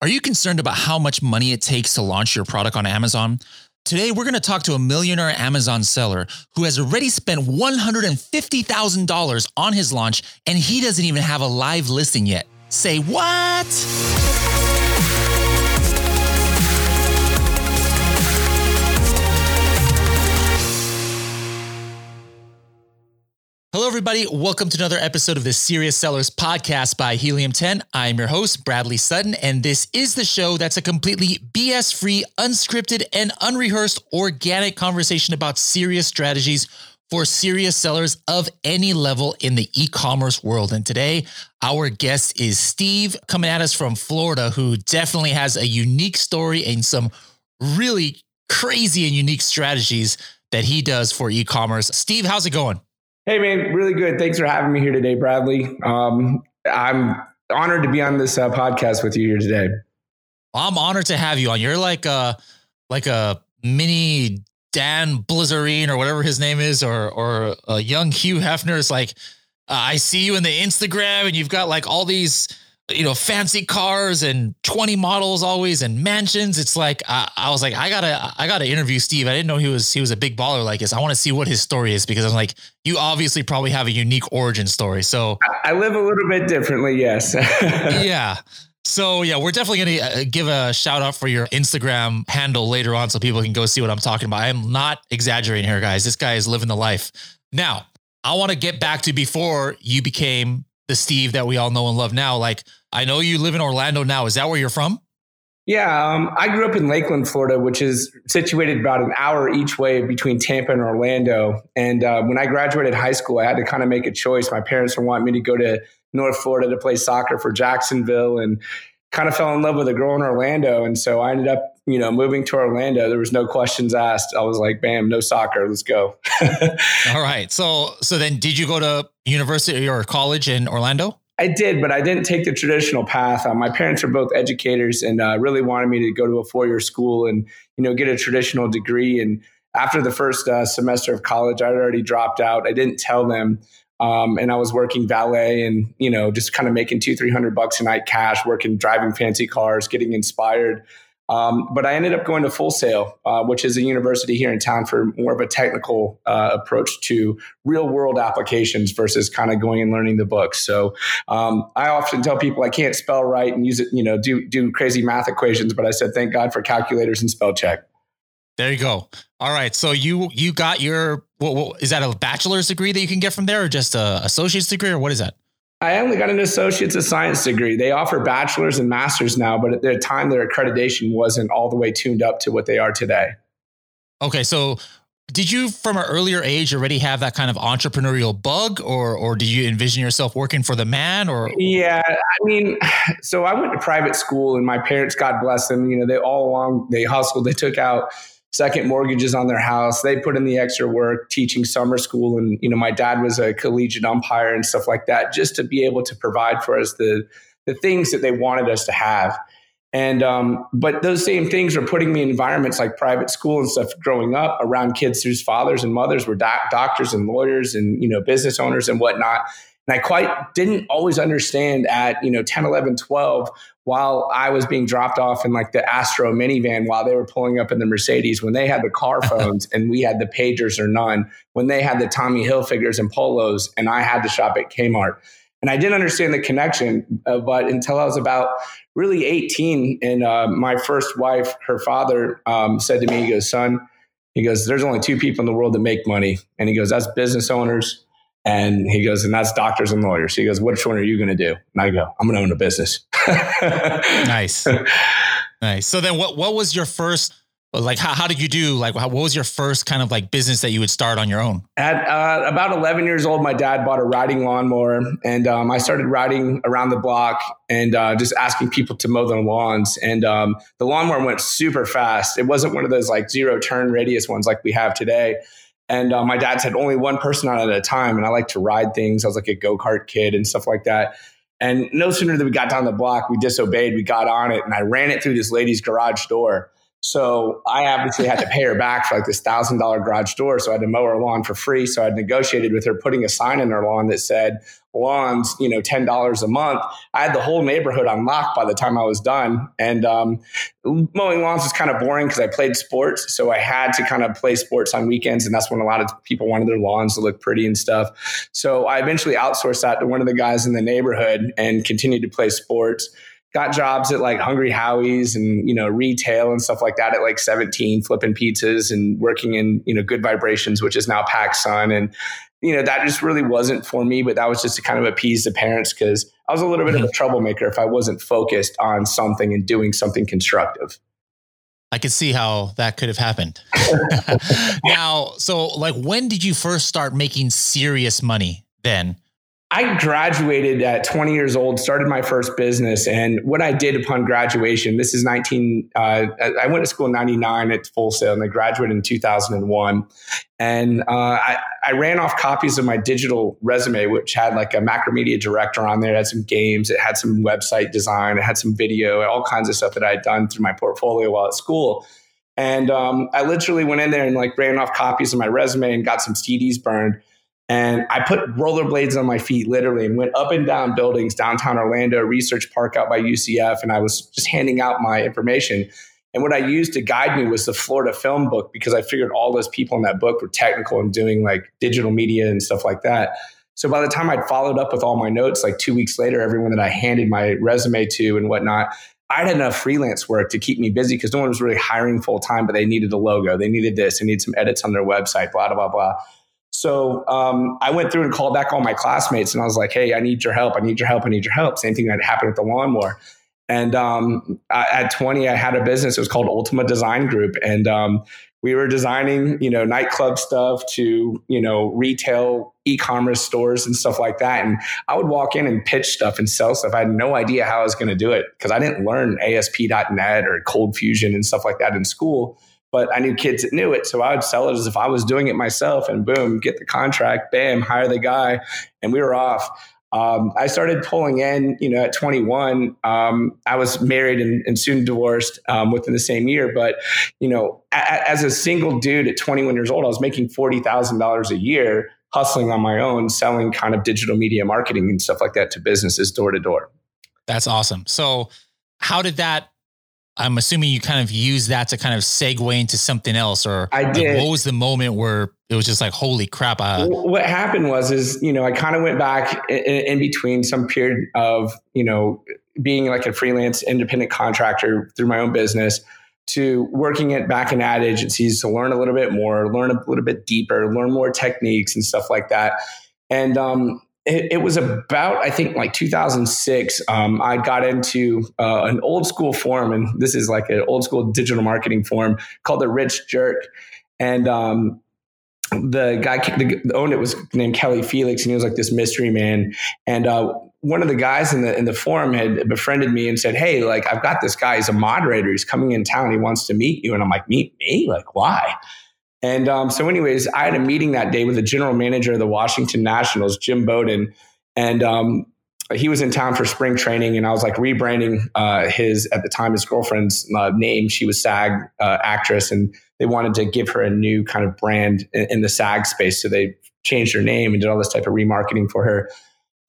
Are you concerned about how much money it takes to launch your product on Amazon? Today, we're going to talk to a millionaire Amazon seller who has already spent $150,000 on his launch and he doesn't even have a live listing yet. Say what? Hello, everybody. Welcome to another episode of the Serious Sellers podcast by Helium 10. I'm your host, Bradley Sutton, and this is the show that's a completely BS free, unscripted, and unrehearsed organic conversation about serious strategies for serious sellers of any level in the e commerce world. And today, our guest is Steve coming at us from Florida, who definitely has a unique story and some really crazy and unique strategies that he does for e commerce. Steve, how's it going? Hey, man, really good. Thanks for having me here today, Bradley. Um, I'm honored to be on this uh, podcast with you here today. I'm honored to have you on. You're like a like a mini Dan Bilzerian or whatever his name is, or or a young Hugh Hefner. It's like uh, I see you in the Instagram, and you've got like all these you know, fancy cars and 20 models always and mansions. It's like I, I, was like, I gotta, I gotta interview Steve. I didn't know he was he was a big baller like this. I want to see what his story is because I'm like, you obviously probably have a unique origin story. So I live a little bit differently, yes. yeah. So yeah, we're definitely gonna uh, give a shout out for your Instagram handle later on, so people can go see what I'm talking about. I am not exaggerating here, guys. This guy is living the life. Now, I want to get back to before you became the Steve that we all know and love now. Like I know you live in Orlando now. Is that where you're from? Yeah, um, I grew up in Lakeland, Florida, which is situated about an hour each way between Tampa and Orlando. And uh, when I graduated high school, I had to kind of make a choice. My parents were wanting me to go to North Florida to play soccer for Jacksonville, and kind of fell in love with a girl in Orlando. And so I ended up, you know, moving to Orlando. There was no questions asked. I was like, bam, no soccer, let's go. All right. So, so then, did you go to university or college in Orlando? I did, but I didn't take the traditional path. Uh, my parents are both educators and uh, really wanted me to go to a four year school and you know get a traditional degree. And after the first uh, semester of college, I already dropped out. I didn't tell them, um, and I was working valet and you know just kind of making two three hundred bucks a night cash, working driving fancy cars, getting inspired. Um, but I ended up going to Full Sail, uh, which is a university here in town for more of a technical uh, approach to real world applications versus kind of going and learning the books. So um, I often tell people I can't spell right and use it, you know, do do crazy math equations, but I said thank God for calculators and spell check. There you go. All right, so you you got your what, what is that a bachelor's degree that you can get from there, or just a associate's degree, or what is that? I only got an associate's of science degree. They offer bachelor's and master's now, but at the time their accreditation wasn't all the way tuned up to what they are today. Okay, so did you from an earlier age already have that kind of entrepreneurial bug or or did you envision yourself working for the man or Yeah, I mean, so I went to private school and my parents God bless them, you know, they all along they hustled, they took out second mortgages on their house. They put in the extra work teaching summer school. And, you know, my dad was a collegiate umpire and stuff like that, just to be able to provide for us the, the things that they wanted us to have. And, um, but those same things were putting me in environments like private school and stuff growing up around kids whose fathers and mothers were doc- doctors and lawyers and, you know, business owners and whatnot. And I quite didn't always understand at, you know, 10, 11, 12 while I was being dropped off in like the Astro minivan while they were pulling up in the Mercedes, when they had the car phones and we had the pagers or none, when they had the Tommy Hilfigers and polos and I had to shop at Kmart. And I didn't understand the connection, uh, but until I was about really 18, and uh, my first wife, her father um, said to me, he goes, son, he goes, there's only two people in the world that make money. And he goes, that's business owners and he goes, and that's doctors and lawyers. He goes, which one are you going to do? And I go, I'm going to own a business. nice. Nice. So then what, what was your first, like, how, how did you do? Like, how, what was your first kind of like business that you would start on your own? At uh, about 11 years old, my dad bought a riding lawnmower and um, I started riding around the block and uh, just asking people to mow their lawns. And um, the lawnmower went super fast. It wasn't one of those like zero turn radius ones like we have today and uh, my dad said only one person on at a time. And I like to ride things. I was like a go kart kid and stuff like that. And no sooner than we got down the block, we disobeyed. We got on it, and I ran it through this lady's garage door. So I obviously had to pay her back for like this thousand dollar garage door. So I had to mow her lawn for free. So I negotiated with her putting a sign in her lawn that said lawns, you know, ten dollars a month. I had the whole neighborhood on lock by the time I was done. And um, mowing lawns was kind of boring because I played sports, so I had to kind of play sports on weekends, and that's when a lot of people wanted their lawns to look pretty and stuff. So I eventually outsourced that to one of the guys in the neighborhood and continued to play sports got jobs at like Hungry Howie's and you know retail and stuff like that at like 17, flipping pizzas and working in you know Good Vibrations, which is now PacSun, and you know that just really wasn't for me. But that was just to kind of appease the parents because I was a little bit of a troublemaker if I wasn't focused on something and doing something constructive. I could see how that could have happened. now, so like when did you first start making serious money then? I graduated at 20 years old, started my first business. And what I did upon graduation, this is 19, uh, I went to school in 99 at Full Sail and I graduated in 2001. And uh, I, I, ran off copies of my digital resume, which had like a Macromedia director on there. It had some games, it had some website design, it had some video, all kinds of stuff that I had done through my portfolio while at school. And um, I literally went in there and like ran off copies of my resume and got some CDs burned. And I put rollerblades on my feet literally and went up and down buildings downtown Orlando, research park out by UCF. And I was just handing out my information. And what I used to guide me was the Florida film book because I figured all those people in that book were technical and doing like digital media and stuff like that. So by the time I'd followed up with all my notes, like two weeks later, everyone that I handed my resume to and whatnot, I had enough freelance work to keep me busy because no one was really hiring full time, but they needed a logo. They needed this. They needed some edits on their website, blah, blah, blah, blah. So um, I went through and called back all my classmates, and I was like, "Hey, I need your help. I need your help. I need your help." Same thing that happened with the lawnmower. And um, at 20, I had a business. It was called Ultima Design Group, and um, we were designing, you know, nightclub stuff to, you know, retail e-commerce stores and stuff like that. And I would walk in and pitch stuff and sell stuff. I had no idea how I was going to do it because I didn't learn ASP.NET or Cold Fusion and stuff like that in school but I knew kids that knew it. So I would sell it as if I was doing it myself and boom, get the contract, bam, hire the guy. And we were off. Um, I started pulling in, you know, at 21. Um, I was married and, and soon divorced um, within the same year. But, you know, a, as a single dude at 21 years old, I was making $40,000 a year hustling on my own, selling kind of digital media marketing and stuff like that to businesses door to door. That's awesome. So, how did that I'm assuming you kind of use that to kind of segue into something else, or I did. Like what was the moment where it was just like, holy crap? Uh, what happened was, is you know, I kind of went back in, in, between some period of you know being like a freelance independent contractor through my own business to working it back in ad agencies to learn a little bit more, learn a little bit deeper, learn more techniques and stuff like that. And um, it, it, was about I think like 2006. Um, I got into uh, an old school forum, and this is like an old school digital marketing forum called the Rich Jerk, and um, the guy that owned it was named Kelly Felix, and he was like this mystery man. And uh, one of the guys in the in the forum had befriended me and said, "Hey, like I've got this guy. He's a moderator. He's coming in town. He wants to meet you." And I'm like, "Meet me? Like why?" And um, so, anyways, I had a meeting that day with the general manager of the Washington Nationals, Jim Bowden, and um, he was in town for spring training. And I was like rebranding uh, his at the time his girlfriend's uh, name. She was SAG uh, actress, and they wanted to give her a new kind of brand in, in the SAG space. So they changed her name and did all this type of remarketing for her.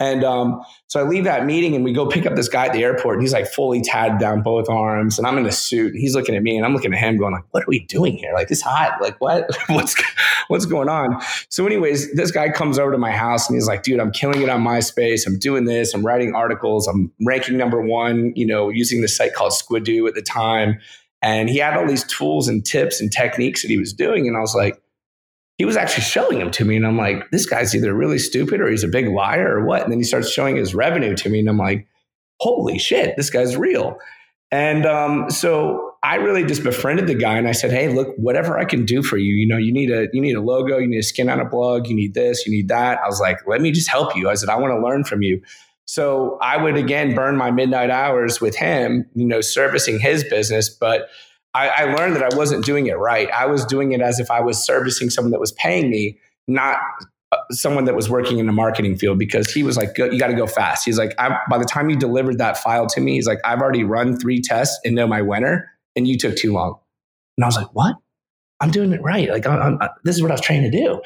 And um, so I leave that meeting and we go pick up this guy at the airport. And he's like fully tatted down both arms, and I'm in a suit. And he's looking at me, and I'm looking at him, going like, "What are we doing here? Like this hot? Like what? what's what's going on?" So, anyways, this guy comes over to my house and he's like, "Dude, I'm killing it on MySpace. I'm doing this. I'm writing articles. I'm ranking number one. You know, using this site called Squidoo at the time." And he had all these tools and tips and techniques that he was doing, and I was like he was actually showing them to me. And I'm like, this guy's either really stupid or he's a big liar or what. And then he starts showing his revenue to me. And I'm like, holy shit, this guy's real. And um, so I really just befriended the guy and I said, Hey, look, whatever I can do for you, you know, you need a you need a logo, you need a skin on a blog, you need this, you need that. I was like, let me just help you. I said, I want to learn from you. So I would again burn my midnight hours with him, you know, servicing his business, but I, I learned that I wasn't doing it right. I was doing it as if I was servicing someone that was paying me, not uh, someone that was working in the marketing field because he was like, you got to go fast. He's like, by the time you delivered that file to me, he's like, I've already run three tests and know my winner, and you took too long. And I was like, what? I'm doing it right. Like, I'm, I'm, this is what I was trying to do.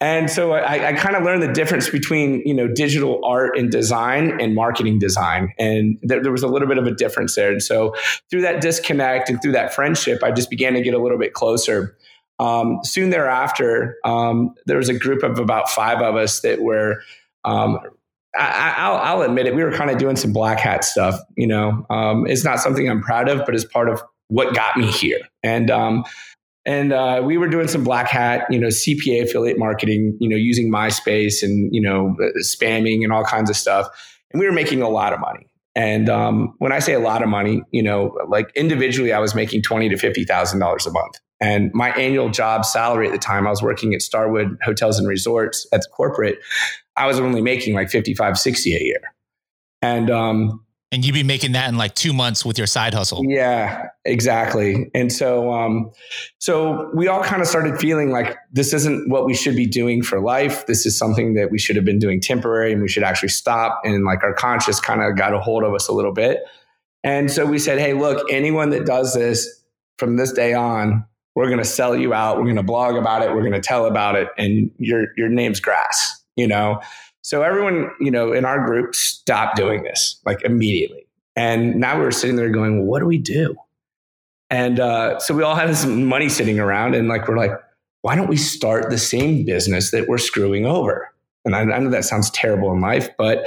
And so I, I kind of learned the difference between, you know, digital art and design and marketing design. And there, there was a little bit of a difference there. And so through that disconnect and through that friendship, I just began to get a little bit closer. Um, soon thereafter, um, there was a group of about five of us that were, um, I, will admit it, we were kind of doing some black hat stuff. You know, um, it's not something I'm proud of, but it's part of what got me here. And um, and uh, we were doing some black hat, you know, CPA affiliate marketing, you know, using MySpace and you know, uh, spamming and all kinds of stuff. And we were making a lot of money. And um, when I say a lot of money, you know, like individually, I was making twenty to fifty thousand dollars a month. And my annual job salary at the time, I was working at Starwood Hotels and Resorts at the corporate. I was only making like 55, 60 a year. And um, and you'd be making that in like two months with your side hustle. Yeah, exactly. And so, um, so we all kind of started feeling like this isn't what we should be doing for life. This is something that we should have been doing temporary, and we should actually stop. And like our conscience kind of got a hold of us a little bit. And so we said, hey, look, anyone that does this from this day on, we're going to sell you out. We're going to blog about it. We're going to tell about it, and your your name's grass. You know. So everyone, you know, in our group stopped doing this like immediately. And now we are sitting there going, well, what do we do? And uh, so we all had this money sitting around, and like we're like, why don't we start the same business that we're screwing over? And I, I know that sounds terrible in life, but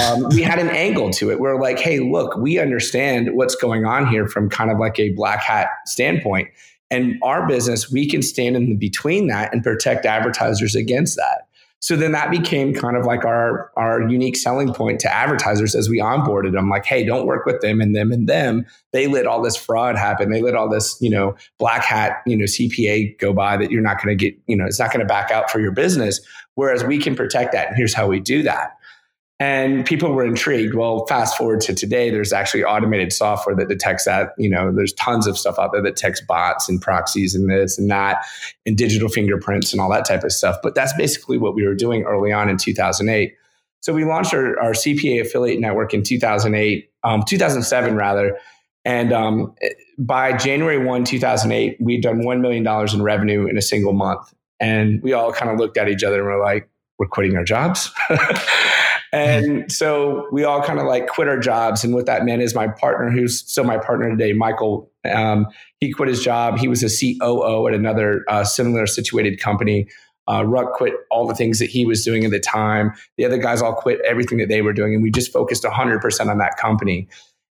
um, we had an angle to it. We're like, hey, look, we understand what's going on here from kind of like a black hat standpoint. And our business, we can stand in between that and protect advertisers against that. So then that became kind of like our our unique selling point to advertisers as we onboarded them. Like, hey, don't work with them and them and them. They let all this fraud happen. They let all this, you know, black hat, you know, CPA go by that you're not going to get, you know, it's not going to back out for your business. Whereas we can protect that. And here's how we do that. And people were intrigued. Well, fast forward to today, there's actually automated software that detects that. You know, there's tons of stuff out there that detects bots and proxies and this and that, and digital fingerprints and all that type of stuff. But that's basically what we were doing early on in 2008. So we launched our, our CPA affiliate network in 2008, um, 2007 rather. And um, by January 1, 2008, we'd done $1 million in revenue in a single month. And we all kind of looked at each other and were like, we're quitting our jobs. And so we all kind of like quit our jobs. And what that meant is my partner, who's still my partner today, Michael, um, he quit his job. He was a COO at another uh, similar situated company. Uh, Ruck quit all the things that he was doing at the time. The other guys all quit everything that they were doing. And we just focused 100% on that company.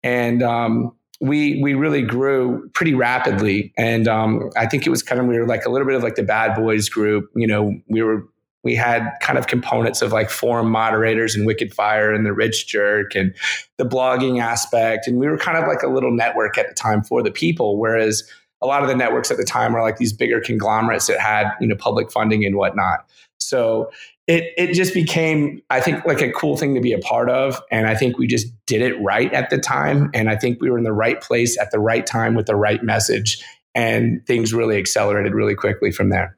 And um, we we really grew pretty rapidly. And um, I think it was kind of, we were like a little bit of like the bad boys group. You know, we were we had kind of components of like forum moderators and Wicked Fire and the Rich Jerk and the blogging aspect. And we were kind of like a little network at the time for the people. Whereas a lot of the networks at the time were like these bigger conglomerates that had, you know, public funding and whatnot. So it it just became, I think, like a cool thing to be a part of. And I think we just did it right at the time. And I think we were in the right place at the right time with the right message. And things really accelerated really quickly from there.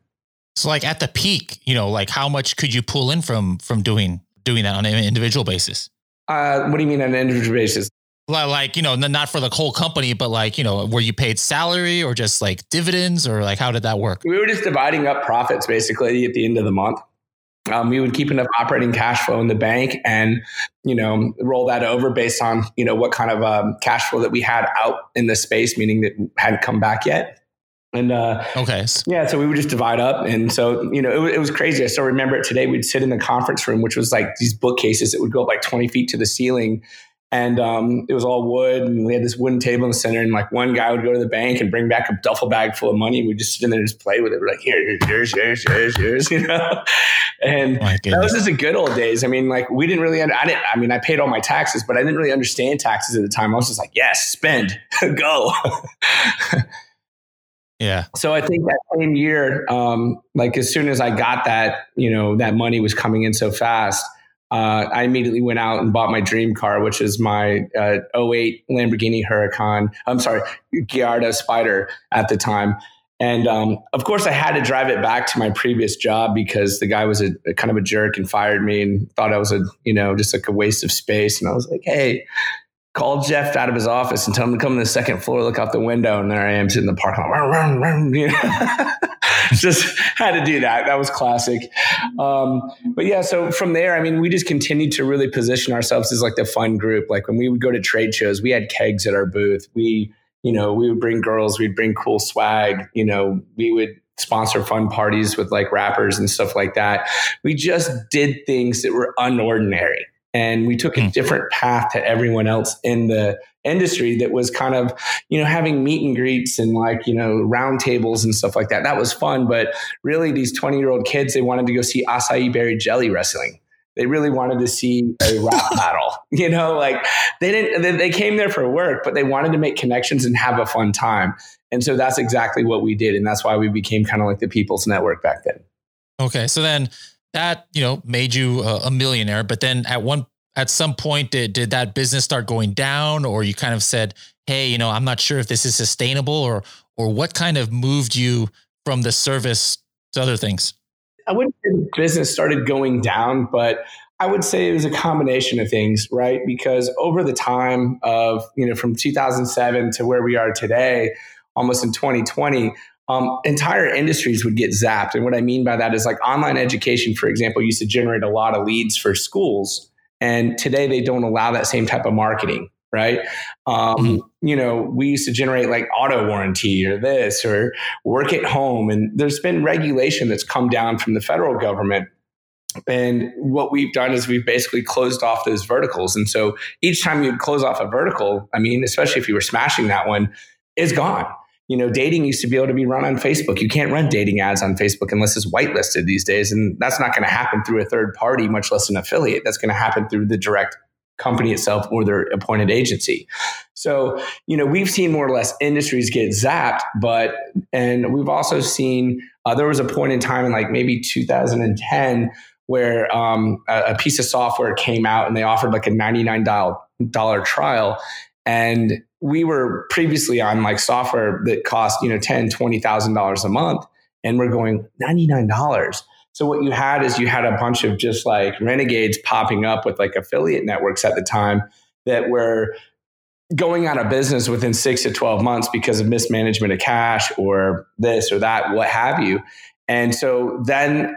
So like at the peak, you know, like how much could you pull in from from doing doing that on an individual basis? Uh, what do you mean on an individual basis? Like, you know, not for the whole company, but like, you know, were you paid salary or just like dividends or like how did that work? We were just dividing up profits basically at the end of the month. Um, we would keep enough operating cash flow in the bank and, you know, roll that over based on, you know, what kind of um, cash flow that we had out in the space, meaning that hadn't come back yet. And uh, okay, yeah, so we would just divide up, and so you know it, it, was crazy. I still remember it today. We'd sit in the conference room, which was like these bookcases that would go up like twenty feet to the ceiling, and um, it was all wood. And we had this wooden table in the center, and like one guy would go to the bank and bring back a duffel bag full of money. And we'd just sit in there and just play with it. We're like, here, here, here's yours, yours, yours, you know. And that was just the good old days. I mean, like we didn't really. I didn't. I mean, I paid all my taxes, but I didn't really understand taxes at the time. I was just like, yes, spend, go. Yeah. So I think that same year, um, like as soon as I got that, you know, that money was coming in so fast, uh, I immediately went out and bought my dream car, which is my uh, 08 Lamborghini Huracan. I'm sorry, Gallardo Spider at the time. And um, of course, I had to drive it back to my previous job because the guy was a, a, kind of a jerk and fired me and thought I was a, you know, just like a waste of space. And I was like, hey, called Jeff out of his office and told him to come to the second floor, look out the window, and there I am sitting in the parking lot. just had to do that. That was classic. Um, but yeah, so from there, I mean, we just continued to really position ourselves as like the fun group. Like when we would go to trade shows, we had kegs at our booth. We, you know, we would bring girls, we'd bring cool swag. You know, we would sponsor fun parties with like rappers and stuff like that. We just did things that were unordinary and we took a hmm. different path to everyone else in the industry that was kind of you know having meet and greets and like you know round tables and stuff like that. That was fun but really these 20 year old kids they wanted to go see acai berry jelly wrestling. They really wanted to see a rap battle you know like they didn't they came there for work but they wanted to make connections and have a fun time. And so that's exactly what we did and that's why we became kind of like the people's network back then. Okay so then that you know made you a, millionaire but then at one at some point did, did that business start going down or you kind of said hey you know i'm not sure if this is sustainable or or what kind of moved you from the service to other things? I wouldn't say the business started going down but i would say it was a combination of things right? Because over the time of you know from 2007 to where we are today almost in 2020 um, entire industries would get zapped. And what I mean by that is like online education, for example, used to generate a lot of leads for schools. And today they don't allow that same type of marketing, right? Um, mm-hmm. You know, we used to generate like auto warranty or this or work at home. And there's been regulation that's come down from the federal government. And what we've done is we've basically closed off those verticals. And so each time you close off a vertical, I mean, especially if you were smashing that one, is gone you know, dating used to be able to be run on Facebook. You can't run dating ads on Facebook unless it's whitelisted these days. And that's not going to happen through a third party, much less an affiliate. That's going to happen through the direct company itself or their appointed agency. So, you know, we've seen more or less industries get zapped, but, and we've also seen, uh, there was a point in time in like maybe 2010 where um, a, a, piece of software came out and they offered like a $99 trial. And we were previously on like software that cost, you know, ten, twenty thousand dollars a month. And we're going $99. So what you had is you had a bunch of just like renegades popping up with like affiliate networks at the time that were going out of business within six to 12 months because of mismanagement of cash or this or that, what have you. And so then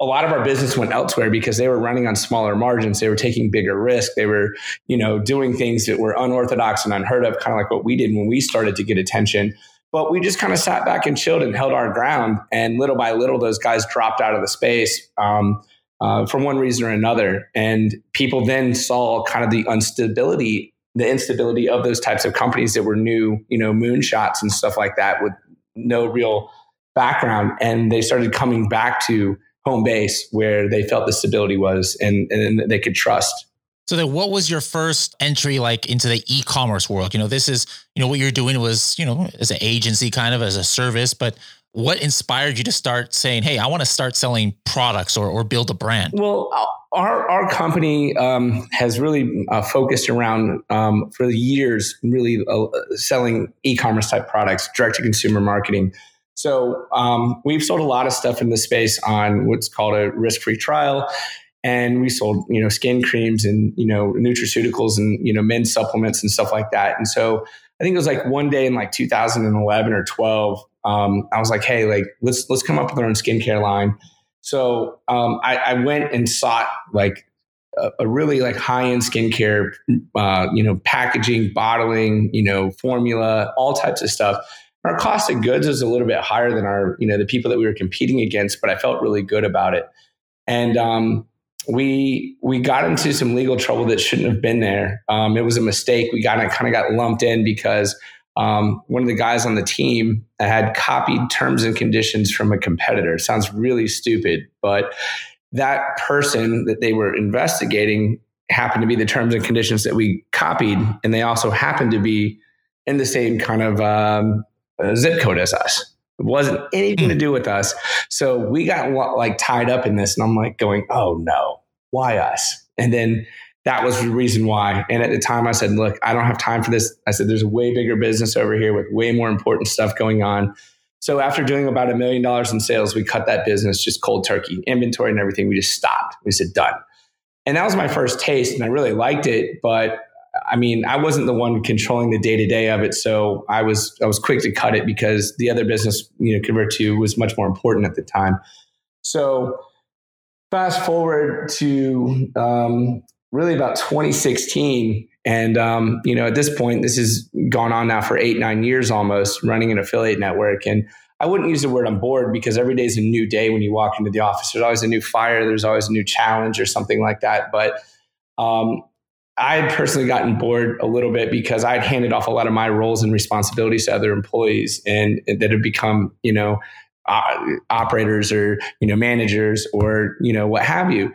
a lot of our business went elsewhere because they were running on smaller margins. They were taking bigger risk. They were, you know, doing things that were unorthodox and unheard of, kind of like what we did when we started to get attention. But we just kind of sat back and chilled and held our ground. And little by little, those guys dropped out of the space um, uh, for one reason or another. And people then saw kind of the instability, the instability of those types of companies that were new, you know, moonshots and stuff like that with no real background. And they started coming back to home base where they felt the stability was and, and they could trust. So then what was your first entry like into the e-commerce world? You know, this is, you know, what you're doing was, you know, as an agency kind of as a service, but what inspired you to start saying, Hey, I want to start selling products or, or build a brand? Well, our, our company um, has really uh, focused around um, for years, really uh, selling e-commerce type products, direct to consumer marketing. So um, we've sold a lot of stuff in the space on what's called a risk-free trial, and we sold you know skin creams and you know nutraceuticals and you know men's supplements and stuff like that. And so I think it was like one day in like 2011 or 12, um, I was like, hey, like let's let's come up with our own skincare line. So um, I, I, went and sought like a, a really like high end skincare, uh, you know, packaging, bottling, you know, formula, all types of stuff our cost of goods was a little bit higher than our, you know, the people that we were competing against, but I felt really good about it. And um, we we got into some legal trouble that shouldn't have been there. Um, it was a mistake. We got kind of got lumped in because um, one of the guys on the team had copied terms and conditions from a competitor. It sounds really stupid, but that person that they were investigating happened to be the terms and conditions that we copied, and they also happened to be in the same kind of um, zip code as us. It wasn't anything to hmm. do with us. So we got like tied up in this, and I'm like going, "Oh no, why us?" And then that was the reason why. And at the time, I said, "Look, I don't have time for this." I said, "There's a way bigger business over here with way more important stuff going on." So after doing about a million dollars in sales, we cut that business just cold turkey, inventory and everything. We just stopped. We said, "Done." And that was my first taste, and I really liked it, but I mean, I wasn't the one controlling the day to day of it, so I was I was quick to cut it because the other business, you know, Convert2 was much more important at the time. So fast forward to um, really about 2016, and um, you know, at this point, this has gone on now for eight nine years almost, running an affiliate network, and I wouldn't use the word on board because every day is a new day when you walk into the office. There's always a new fire, there's always a new challenge or something like that. But um, I had personally gotten bored a little bit because I'd handed off a lot of my roles and responsibilities to other employees and, and that had become, you know, uh, operators or, you know, managers or, you know, what have you.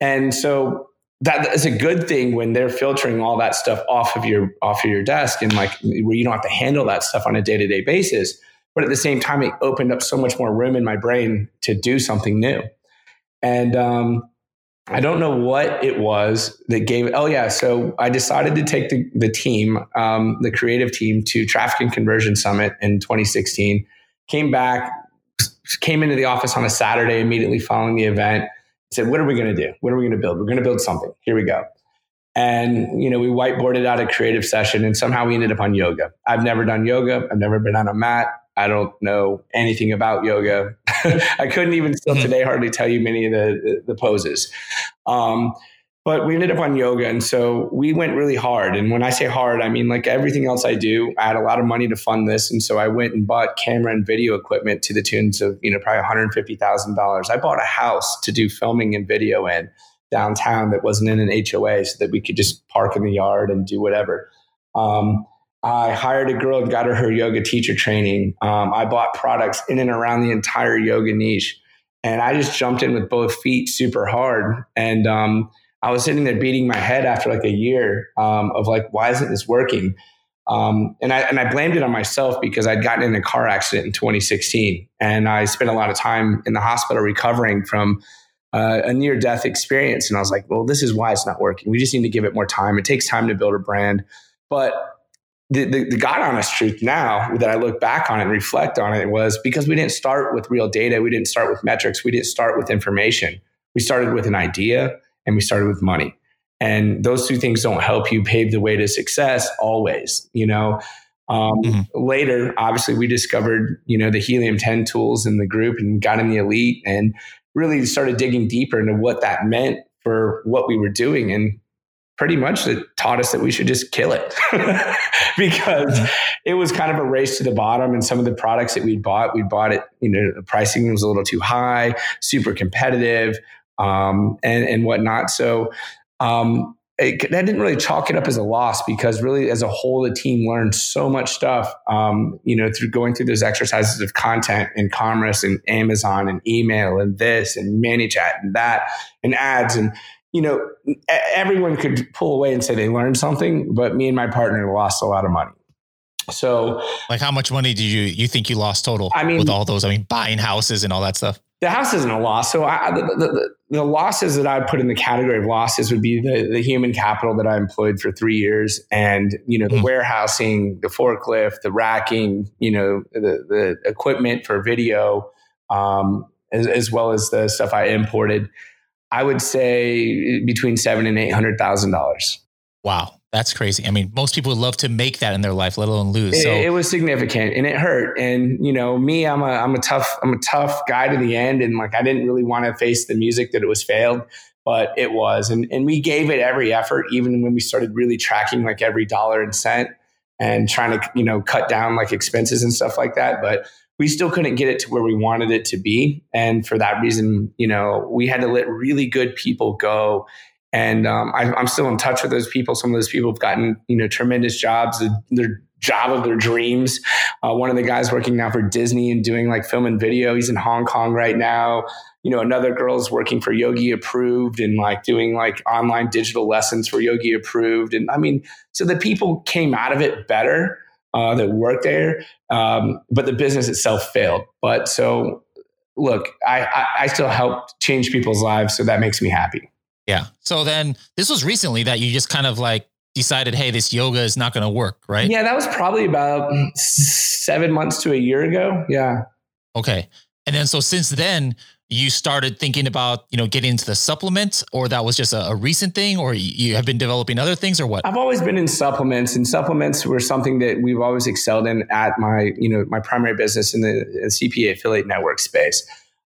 And so that is a good thing when they're filtering all that stuff off of your off of your desk and like where you don't have to handle that stuff on a day-to-day basis but at the same time, it opened up so much more room in my brain to do something new. And um, I don't know what it was that gave. Oh yeah, so I decided to take the the team, um, the creative team, to Traffic and Conversion Summit in 2016. Came back, came into the office on a Saturday immediately following the event. Said, "What are we going to do? What are we going to build? We're going to build something. Here we go." And you know, we whiteboarded out a creative session, and somehow we ended up on yoga. I've never done yoga. I've never been on a mat. I don't know anything about yoga. I couldn't even still mm-hmm. today hardly tell you many of the, the, the poses. Um, but we ended up on yoga. And so we went really hard. And when I say hard, I mean like everything else I do, I had a lot of money to fund this. And so I went and bought camera and video equipment to the tunes of, you know, probably $150,000. I bought a house to do filming and video in downtown that wasn't in an HOA so that we could just park in the yard and do whatever. Um, I hired a girl and got her her yoga teacher training. Um, I bought products in and around the entire yoga niche. And I just jumped in with both feet super hard. And um, I was sitting there beating my head after like a year um, of like, why isn't this working? Um, and I and I blamed it on myself because I'd gotten in a car accident in 2016, and I spent a lot of time in the hospital recovering from uh, a near death experience. And I was like, well, this is why it's not working. We just need to give it more time. It takes time to build a brand, but the, the, the, God honest truth now that I look back on it and reflect on it was because we didn't start with real data. We didn't start with metrics. We didn't start with information. We started with an idea and we started with money. And those two things don't help you pave the way to success always, you know. Um, mm-hmm. Later, obviously, we discovered, you know, the Helium 10 tools in the group and got in the elite and really started digging deeper into what that meant for what we were doing. And pretty much it taught us that we should just kill it. Because it was kind of a race to the bottom and some of the products that we bought we bought it you know the pricing was a little too high super competitive um, and and whatnot. So um, it, that didn't really chalk it up as a loss because really as a whole the team learned so much stuff um, you know through going through those exercises of content and commerce and amazon and email and this and ManyChat and that and ads and you know, everyone could pull away and say they learned something, but me and my partner lost a lot of money. So, like, how much money did you you think you lost total? I mean, with all those, I mean, buying houses and all that stuff. The house isn't a loss. So, I, the, the, the, losses that I put in the category of losses would be the, the human capital that I employed for three years, and you know, the mm. warehousing, the forklift, the racking, you know, the the equipment for video, um, as, as well as the stuff I imported. I would say eh, between seven and eight hundred thousand dollars. Wow, that's crazy. I mean, most people would love to make that in their life, let alone lose. So it, it, was significant and it hurt. And you know, me, I'm a I'm a tough I'm a tough guy to the end, and like I didn't really want to face the music that it was failed, but it was, and and we gave it every effort, even when we started really tracking like every dollar and cent and trying to you know cut down like expenses and stuff like that. But we still couldn't get it to where we wanted it to be. And for that reason, you know, we had to let really good people go. And um, I, am still in touch with those people. Some of those people have gotten, you know, tremendous jobs, their job of their dreams. Uh, one of the guys working now for Disney and doing like film and video. He's in Hong Kong right now. You know, another girl's working for Yogi Approved and like doing like online digital lessons for Yogi Approved. And I mean, so the people came out of it better uh, that worked there, um, but the business itself failed. But so, look, I, I, I still helped change people's lives, so that makes me happy. Yeah. So then this was recently that you just kind of like decided, hey, this yoga is not going to work, right? Yeah, that was probably about seven months to a year ago. Yeah. Okay. And then so since then, you started thinking about, you know, getting into the supplements or that was just a, a, recent thing or you have been developing other things or what? I've always been in supplements and supplements were something that we've always excelled in at my, you know, my primary business in the, CPA affiliate network space.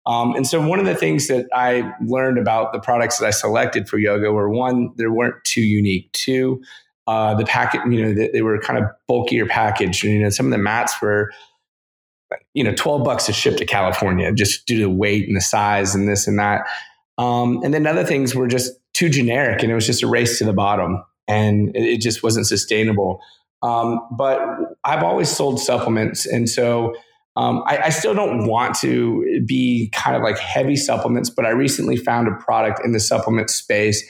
Um, and so one of the things that I learned about the products that I selected for yoga were one, they weren't too unique. Two, uh, the packet, you know, they, they were kind of bulkier packaged. You know, some of the mats were you know, 12 bucks to ship to California just due to the weight and the size and this and that. Um, and then other things were just too generic and it was just a race to the bottom and it, it just wasn't sustainable. Um, but I've always sold supplements. And so um, I, I, still don't want to be kind of like heavy supplements, but I recently found a product in the supplement space.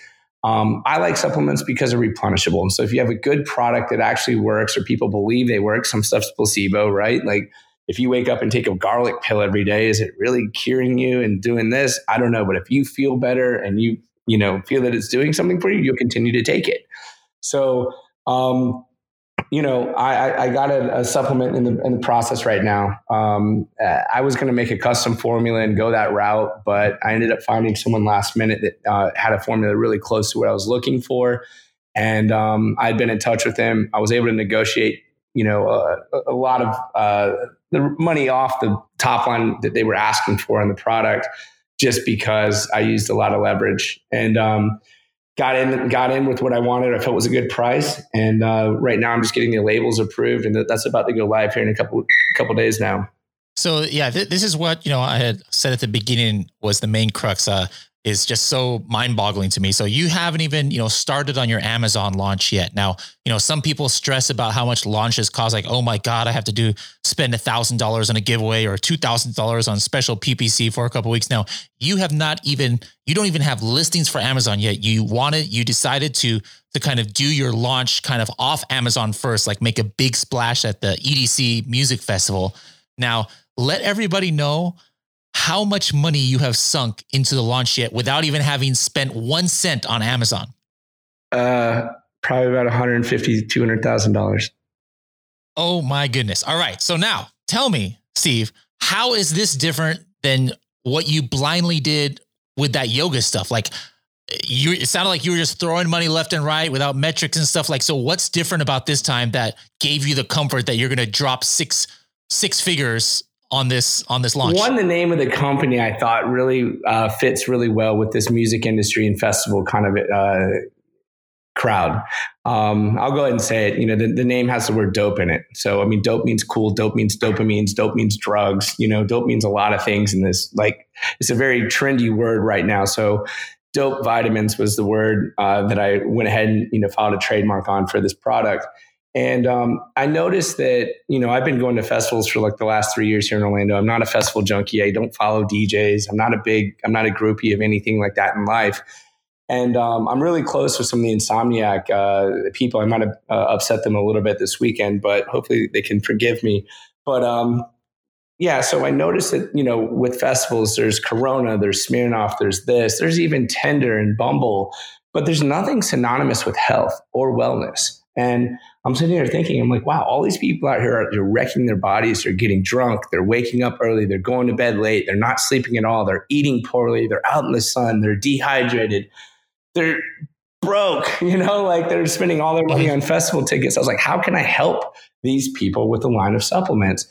Um, I like supplements because they're replenishable. And so if you have a good product that actually works or people believe they work, some stuff's placebo, right? Like if you wake up and take a garlic pill every day, is it really curing you and doing this? I don't know. But if you feel better and you, you know, feel that it's doing something for you, you'll continue to take it. So, um, you know, I, I got a, a, supplement in the, in the process right now. Um, I was going to make a custom formula and go that route, but I ended up finding someone last minute that uh, had a formula really close to what I was looking for. And um, I'd been in touch with him. I was able to negotiate, you know, a, a lot of uh, the money off the top line that they were asking for on the product just because I used a lot of leverage and um, got in got in with what I wanted. I felt was a good price, and uh, right now I'm just getting the labels approved, and that's about to go live here in a couple couple days now. So yeah, th- this is what you know I had said at the beginning was the main crux. Uh, is just so mind-boggling to me. So you haven't even, you know, started on your Amazon launch yet. Now, you know, some people stress about how much launches cost. Like, oh my God, I have to do spend a thousand dollars on a giveaway or two thousand dollars on special PPC for a couple weeks. Now, you have not even, you don't even have listings for Amazon yet. You wanted, you decided to to kind of do your launch kind of off Amazon first, like make a big splash at the EDC Music Festival. Now, let everybody know how much money you have sunk into the launch yet without even having spent one cent on Amazon? Uh, probably about 150 $200,000. Oh my goodness. All right. So now tell me, Steve, how is this different than what you blindly did with that yoga stuff? Like, you it sounded like you were just throwing money left and right without metrics and stuff like so what's different about this time that gave you the comfort that you're going to drop six six figures on this on this launch? One, the name of the company I thought really uh, fits really well with this music industry and festival kind of uh, crowd. Um, I'll go ahead and say it. You know, the, the, name has the word dope in it. So, I mean, dope means cool. Dope means dopamines. Dope means drugs. You know, dope means a lot of things in this. Like, it's a very trendy word right now. So, dope vitamins was the word uh, that I went ahead and you know filed a trademark on for this product. And um, I noticed that, you know, I've been going to festivals for like the last three years here in Orlando. I'm not a festival junkie. I don't follow DJs. I'm not a big, I'm not a groupie of anything like that in life. And um, I'm really close with some of the Insomniac uh, people. I might have uh, upset them a little bit this weekend, but hopefully they can forgive me. But um, yeah, so I noticed that, you know, with festivals, there's Corona, there's Smirnoff, there's this, there's even Tinder and Bumble, but there's nothing synonymous with health or wellness. And I'm sitting there thinking, I'm like, wow, all these people out here are they're wrecking their bodies. They're getting drunk. They're waking up early. They're going to bed late. They're not sleeping at all. They're eating poorly. They're out in the sun. They're dehydrated. They're broke, you know, like they're spending all their money on festival tickets. I was like, how can I help these people with a line of supplements?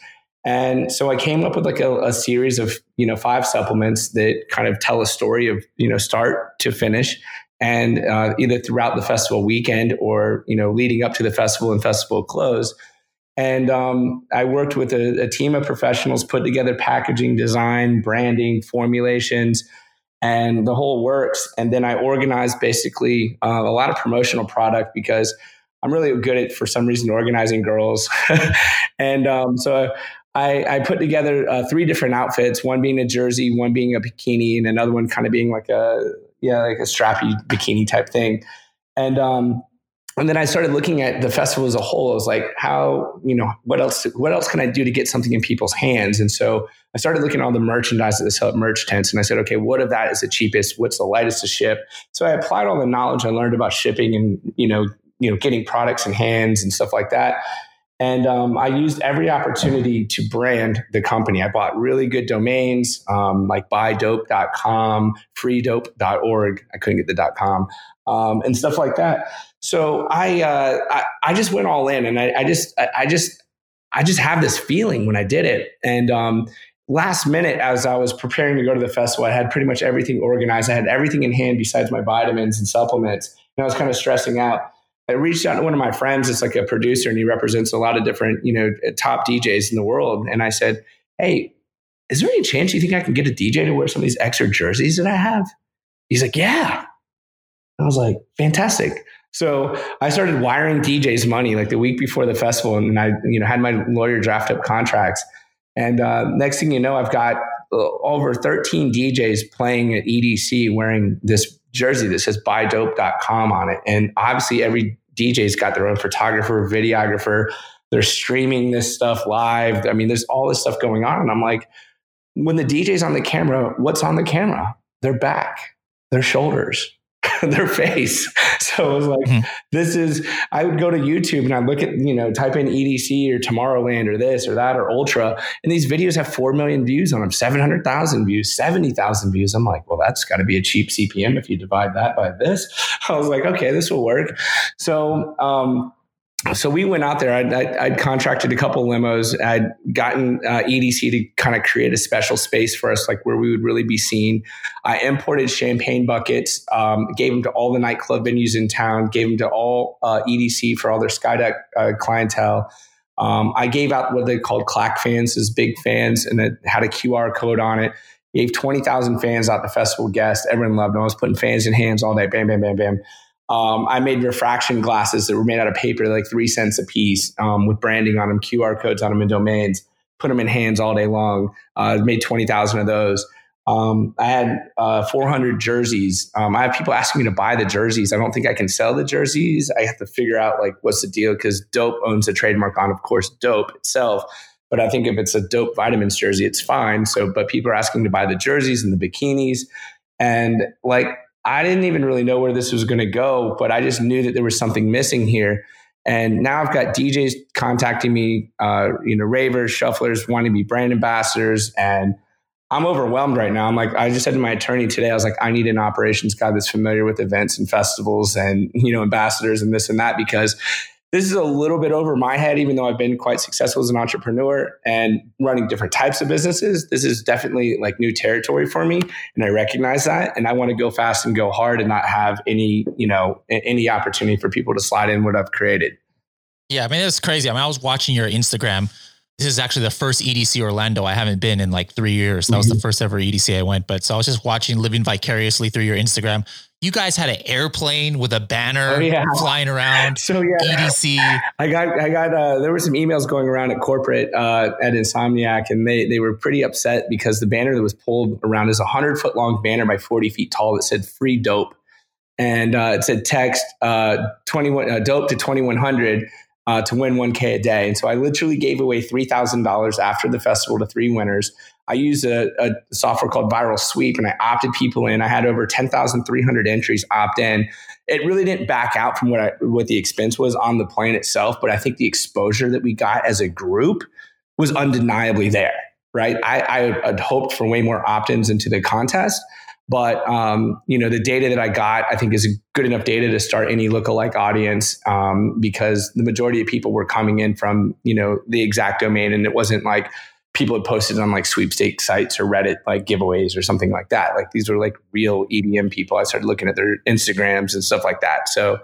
And so I came up with like a, a series of, you know, five supplements that kind of tell a story of, you know, start to finish and uh, either throughout the festival weekend or you know leading up to the festival and festival close. And um, i worked with a, a, team of professionals put together packaging design branding formulations and the whole works. And then i organized basically uh, a lot of promotional product because i'm really good at for some reason organizing girls. And um, so I, I, put together uh, three different outfits, one being a jersey, one being a bikini, and another one kind of being like a yeah, like a strappy bikini type thing. And um, and then I started looking at the festival as a whole. I was like, how you know what else? What else can I do to get something in people's hands? And so I started looking at all the merchandise that they sell at merch tents, and I said, okay, what of that is the cheapest? What's the lightest to ship? So I applied all the knowledge I learned about shipping and you know you know getting products in hands and stuff like that. And um, I used every opportunity to brand the company. I bought really good domains um, like buydope.com, freedope.org. I couldn't get the .com um, and stuff like that. So I, uh, I, I just went all in, and I, I just I, I, just I just have this feeling when I did it. And um, last minute, as I was preparing to go to the festival, I had pretty much everything organized. I had everything in hand besides my vitamins and supplements, and I was kind of stressing out. I reached out to one of my friends. It's like a producer, and he represents a lot of different, you know, top DJs in the world. And I said, "Hey, is there any chance you think I can get a DJ to wear some of these extra jerseys that I have?" He's like, "Yeah." I was like, "Fantastic." So I started wiring DJs money like the week before the festival, and I, you know, had my lawyer draft up contracts. And uh, next thing you know, I've got uh, over 13 DJs playing at EDC wearing this jersey that says buydope.com on it. And obviously, every DJ's got their own photographer, videographer. They're streaming this stuff live. I mean, there's all this stuff going on. And I'm like, when the DJ's on the camera, what's on the camera? Their back, their shoulders, their face. So it was like, mm-hmm. this is, I would go to YouTube and I'd look at, you know, type in EDC or Tomorrowland or this or that or Ultra. And these videos have 4 million views on them, 700,000 views, 70,000 views. I'm like, well, that's got to be a cheap CPM if you divide that by this. I was like, okay, this will work. So, um, so we went out there. I'd, I'd, contracted a couple limos. I'd gotten uh, EDC to kind of create a special space for us, like where we would really be seen. I imported champagne buckets, um, gave them to all the nightclub venues in town, gave them to all uh, EDC for all their Skydeck uh, clientele. Um, I gave out what they called clack fans, as big fans, and it had a QR code on it. Gave 20,000 fans out the festival guests. Everyone loved them. I was putting fans in hands all day. Bam, bam, bam, bam. Um, I made refraction glasses that were made out of paper, like three cents a piece, um, with branding on them, QR codes on them, and domains. Put them in hands all day long. Uh, made twenty thousand of those. Um, I had uh, 400 jerseys. Um, I have people asking me to buy the jerseys. I don't think I can sell the jerseys. I have to figure out like what's the deal because Dope owns a trademark on, of course, Dope itself. But I think if it's a Dope vitamins jersey, it's fine. So, but people are asking to buy the jerseys and the bikinis, and like I didn't even really know where this was going to go, but I just knew that there was something missing here. And now I've got DJs contacting me, uh, you know, ravers, shufflers wanting to be brand ambassadors. And I'm overwhelmed right now. I'm like, I just said to my attorney today, I was like, I need an operations guy that's familiar with events and festivals and, you know, ambassadors and this and that because this is a little bit over my head, even though I've been quite successful as an entrepreneur and running different types of businesses. This is definitely like new territory for me. And I recognize that. And I want to go fast and go hard and not have any, you know, any opportunity for people to slide in what I've created. Yeah. I mean, it's crazy. I mean, I was watching your Instagram. This is actually the first EDC Orlando I haven't been in like three years. That mm-hmm. was the mm-hmm. first ever EDC I went. But so I was just watching, living vicariously through your Instagram you guys had an airplane with a banner oh, yeah. flying around. So yeah, EDC. I got, I got. Uh, there were some emails going around at corporate uh, at Insomniac, and they they were pretty upset because the banner that was pulled around is a hundred foot long banner by forty feet tall that said "Free Dope," and uh, it said text uh, twenty one uh, dope to twenty one hundred. Uh, to win 1K a day. And so I literally gave away $3,000 after the festival to three winners. I used a, a, software called Viral Sweep and I opted people in. I had over 10,300 entries opt in. It really didn't back out from what I, what the expense was on the plane itself, but I think the exposure that we got as a group was undeniably there, right? I, I had hoped for way more opt-ins into the contest, but um, you know the data that I got, I think, is good enough data to start any lookalike audience um, because the majority of people were coming in from you know the exact domain, and it wasn't like people had posted on like sweepstakes sites or Reddit like giveaways or something like that. Like these were like real EDM people. I started looking at their Instagrams and stuff like that. So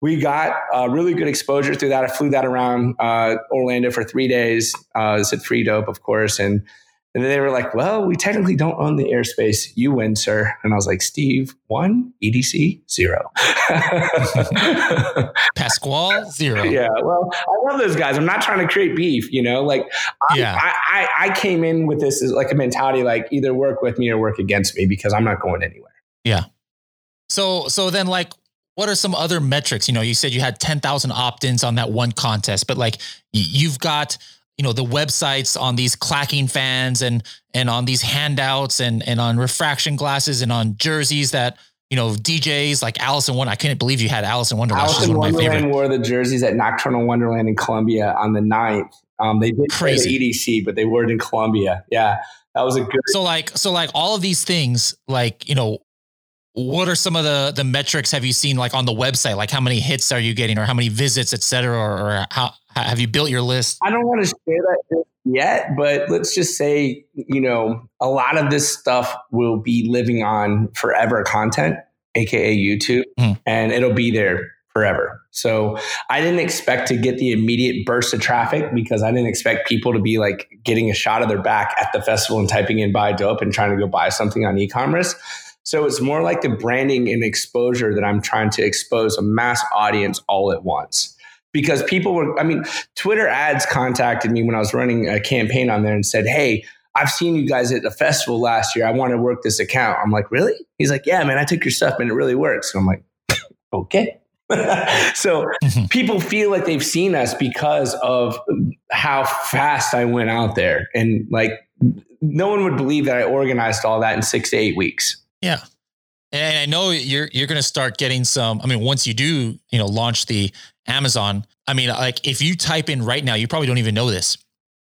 we got uh, really good exposure through that. I flew that around uh, Orlando for three days. Uh, it's at Free Dope, of course, and and then they were like, well, we technically don't own the airspace. You win, sir. And I was like, Steve, one, EDC, zero. Pasquale, zero. Yeah. Well, I love those guys. I'm not trying to create beef, you know, like I, yeah. I, I, I came in with this as like a mentality, like either work with me or work against me because I'm not going anywhere. Yeah. So, so then like, what are some other metrics? You know, you said you had 10,000 opt-ins on that one contest, but like you've got you know the websites on these clacking fans and and on these handouts and and on refraction glasses and on jerseys that you know, DJs like Alison Wonderland. I couldn't believe you had Alison Wonderland. Alison Wonderland wore the jerseys at Nocturnal Wonderland in Colombia on the 9th. Um, they did Crazy. the EDC, but they wore it in Colombia. Yeah, that was a good. So like, so like all of these things, like you know, what are some of the the metrics have you seen like on the website? Like how many hits are you getting, or how many visits, et cetera, or, or how have you built your list? I don't want to share that yet, but let's just say you know a lot of this stuff will be living on forever content, aka YouTube, mm. and it'll be there forever. So I didn't expect to get the immediate burst of traffic because I didn't expect people to be like getting a shot of their back at the festival and typing in buy dope and trying to go buy something on e-commerce. So it's more like the branding and exposure that I'm trying to expose a mass audience all at once. Because people were, I mean, Twitter ads contacted me when I was running a campaign on there and said, Hey, I've seen you guys at the festival last year. I want to work this account. I'm like, Really? He's like, Yeah, man, I took your stuff and it really works. And I'm like, Okay. so mm-hmm. people feel like they've seen us because of how fast I went out there. And like, no one would believe that I organized all that in six to eight weeks. Yeah. And I know you're you're going to start getting some. I mean, once you do, you know, launch the Amazon. I mean, like if you type in right now, you probably don't even know this,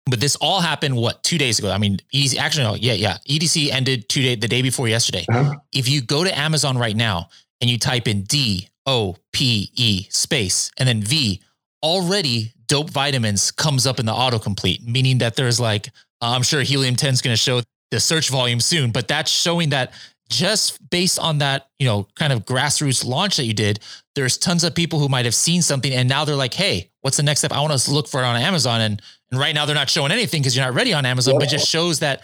but this all happened what two days ago. I mean, easy. Actually, no, yeah, yeah. EDC ended two day the day before yesterday. Uh-huh. If you go to Amazon right now and you type in D O P E space and then V, already dope vitamins comes up in the autocomplete, meaning that there's like, I'm sure Helium 10 is going to show the search volume soon, but that's showing that just based on that, you know, kind of grassroots launch that you did, there's tons of people who might have seen something and now they're like, hey, what's the next step? I want to look for it on Amazon. And, and right now they're not showing anything because you're not ready on Amazon, yeah. but just shows that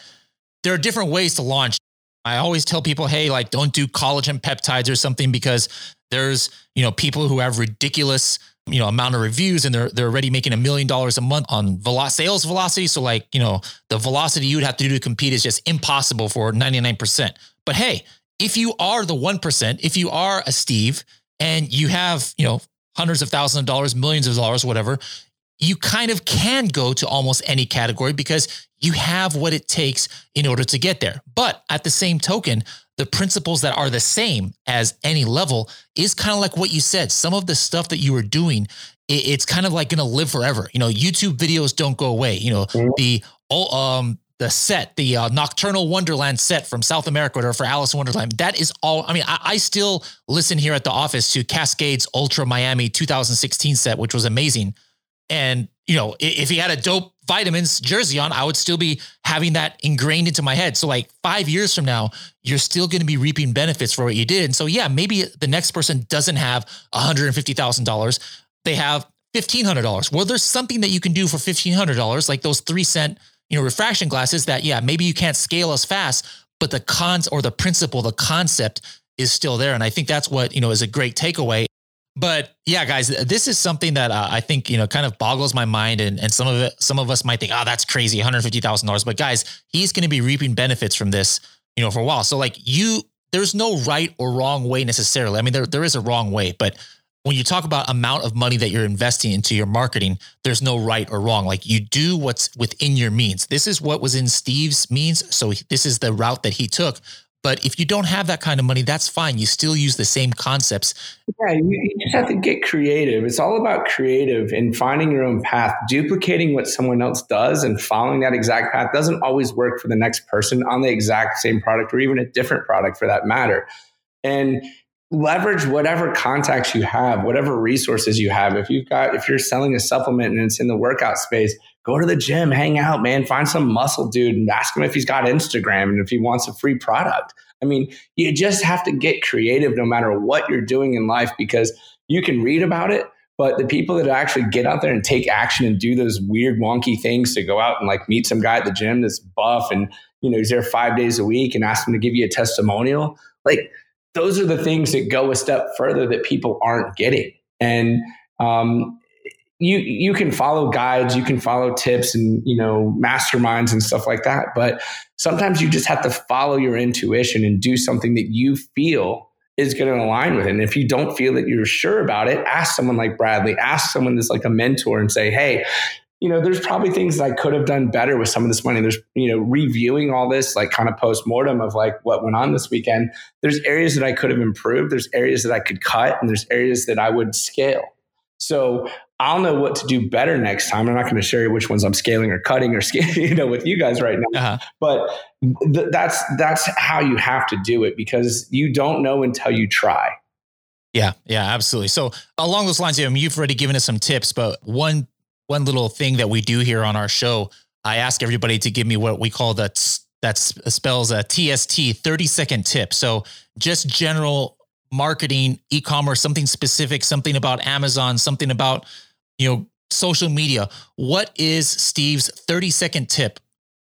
there are different ways to launch. I always tell people, hey, like don't do collagen peptides or something because there's, you know, people who have ridiculous, you know, amount of reviews and they're they're already making a million dollars a month on velo- sales velocity. So like, you know, the velocity you would have to do to compete is just impossible for 99%. But hey, if you are the 1%, if you are a Steve and you have, you know, hundreds of thousands of dollars, millions of dollars, whatever, you kind of can go to almost any category because you have what it takes in order to get there. But at the same token, the principles that are the same as any level is kind of like what you said. Some of the stuff that you were doing, it's kind of like going to live forever. You know, YouTube videos don't go away. You know, mm-hmm. the um the set, the uh, Nocturnal Wonderland set from South America or for Alison Wonderland. That is all. I mean, I, I, still listen here at the office to Kaskade's Ultra Miami 2016 set, which was amazing. And you know, if he had a dope vitamins jersey on, I would still be having that ingrained into my head. So like five years from now, you're still going to be reaping benefits for what you did. And so yeah, maybe the next person doesn't have $150,000. They have $1,500. Well, there's something that you can do for $1,500, like those three cent you know, refraction glasses that, yeah, maybe you can't scale as fast, but the cons or the principle, the concept is still there. And I think that's what, you know, is a great takeaway. But yeah, guys, this is something that uh, I think, you know, kind of boggles my mind. And, and some of it, some of us might think, oh, that's crazy, $150,000. But guys, he's going to be reaping benefits from this, you know, for a while. So like you, there's no right or wrong way necessarily. I mean, there, there is a wrong way, but when you talk about amount of money that you're investing into your marketing, there's no right or wrong. Like you do what's within your means. This is what was in Steve's means. So this is the route that he took. But if you don't have that kind of money, that's fine. You still use the same concepts. Yeah, you, you just have to get creative. It's all about creative and finding your own path. Duplicating what someone else does and following that exact path doesn't always work for the next person on the exact same product or even a different product for that matter. And leverage whatever contacts you have, whatever resources you have. If you've got, if you're selling a supplement and it's in the workout space, go to the gym, hang out, man, find some muscle dude and ask him if he's got Instagram and if he wants a free product. I mean, you just have to get creative no matter what you're doing in life because you can read about it, but the people that actually get out there and take action and do those weird, wonky things to go out and like meet some guy at the gym that's buff and, you know, he's there five days a week and ask him to give you a testimonial. Like, those are the things that go a step further that people aren't getting. And um, you you can follow guides, you can follow tips, and you know masterminds and stuff like that. But sometimes you just have to follow your intuition and do something that you feel is going to align with it. And if you don't feel that you're sure about it, ask someone like Bradley, ask someone that's like a mentor, and say, "Hey, you know, there's probably things I could have done better with some of this money. There's, you know, reviewing all this, like kind of post mortem of like what went on this weekend. There's areas that I could have improved. There's areas that I could cut, and there's areas that I would scale. So I'll know what to do better next time. I'm not going to share you which ones I'm scaling or cutting or scaling, you know, with you guys right now. Uh-huh. But th- that's that's how you have to do it because you don't know until you try. Yeah, yeah, absolutely. So along those lines, I mean, you've already given us some tips, but one one little thing that we do here on our show, I ask everybody to give me what we call the that spells a TST 30 second tip. So just general marketing, e-commerce, something specific, something about Amazon, something about, you know, social media. What is Steve's 30 second tip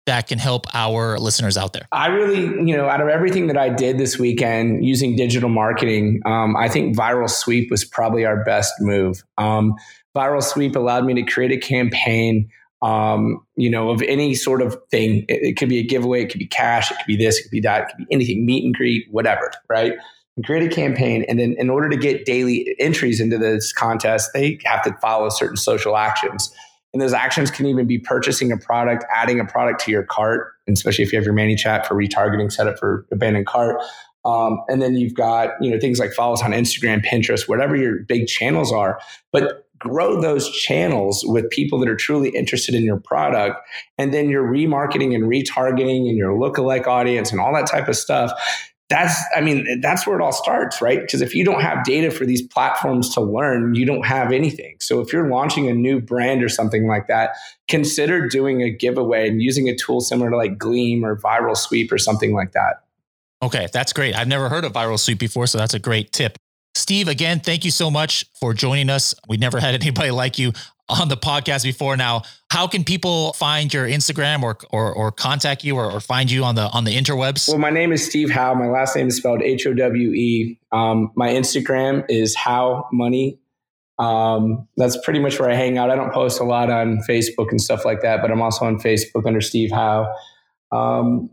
that can help our listeners out there? I really, you know, out of everything that I did this weekend using digital marketing, um, I think Viral Sweep was probably our best move. Um, Viral Sweep allowed me to create a campaign, um, you know, of any sort of thing. It, it, could be a giveaway, it could be cash, it could be this, it could be that, it could be anything, meet and greet, whatever, right? Create a campaign. And then in order to get daily entries into this contest, they have to follow certain social actions. And those actions can even be purchasing a product, adding a product to your cart, especially if you have your ManyChat for retargeting set up for abandoned cart. Um, and then you've got you know things like follows on Instagram, Pinterest, whatever your big channels are. But grow those channels with people that are truly interested in your product. And then your remarketing and retargeting and your lookalike audience and all that type of stuff. That's, I mean, that's where it all starts, right? Because if you don't have data for these platforms to learn, you don't have anything. So if you're launching a new brand or something like that, consider doing a giveaway and using a tool similar to like Gleam or Viral Sweep or something like that. Okay, that's great. I've never heard of Viral Sweep before, so that's a great tip. Steve, again, thank you so much for joining us. We never had anybody like you on the podcast before. Now, how can people find your Instagram or or, or contact you or, or, find you on the on the interwebs? Well, my name is Steve Howe. My last name is spelled H O W E. Um, my Instagram is How Money. Um, that's pretty much where I hang out. I don't post a lot on Facebook and stuff like that, but I'm also on Facebook under Steve Howe. Um,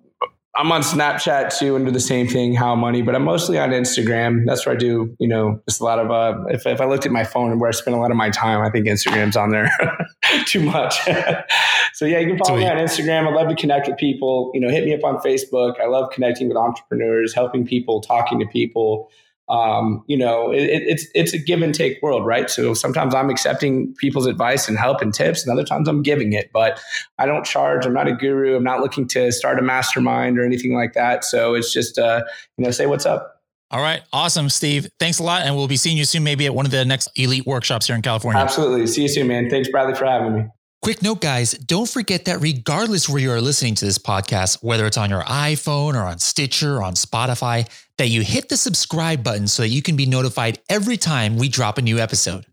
I'm on Snapchat too under the same thing, How Money, but I'm mostly on Instagram. That's where I do, you know, just a lot of, uh, if, if I looked at my phone and where I spend a lot of my time, I think Instagram's on there too much. so yeah, you can follow Sweet. me on Instagram. I love to connect with people, you know, hit me up on Facebook. I love connecting with entrepreneurs, helping people, talking to people um, you know, it, it's it's a give and take world, right? So sometimes I'm accepting people's advice and help and tips, and other times I'm giving it. But I don't charge. I'm not a guru. I'm not looking to start a mastermind or anything like that. So it's just, uh, you know, say what's up. All right, awesome, Steve. Thanks a lot, and we'll be seeing you soon, maybe at one of the next elite workshops here in California. Absolutely. See you soon, man. Thanks, Bradley, for having me. Quick note, guys, don't forget that regardless where you are listening to this podcast, whether it's on your iPhone or on Stitcher or on Spotify, that you hit the subscribe button so that you can be notified every time we drop a new episode.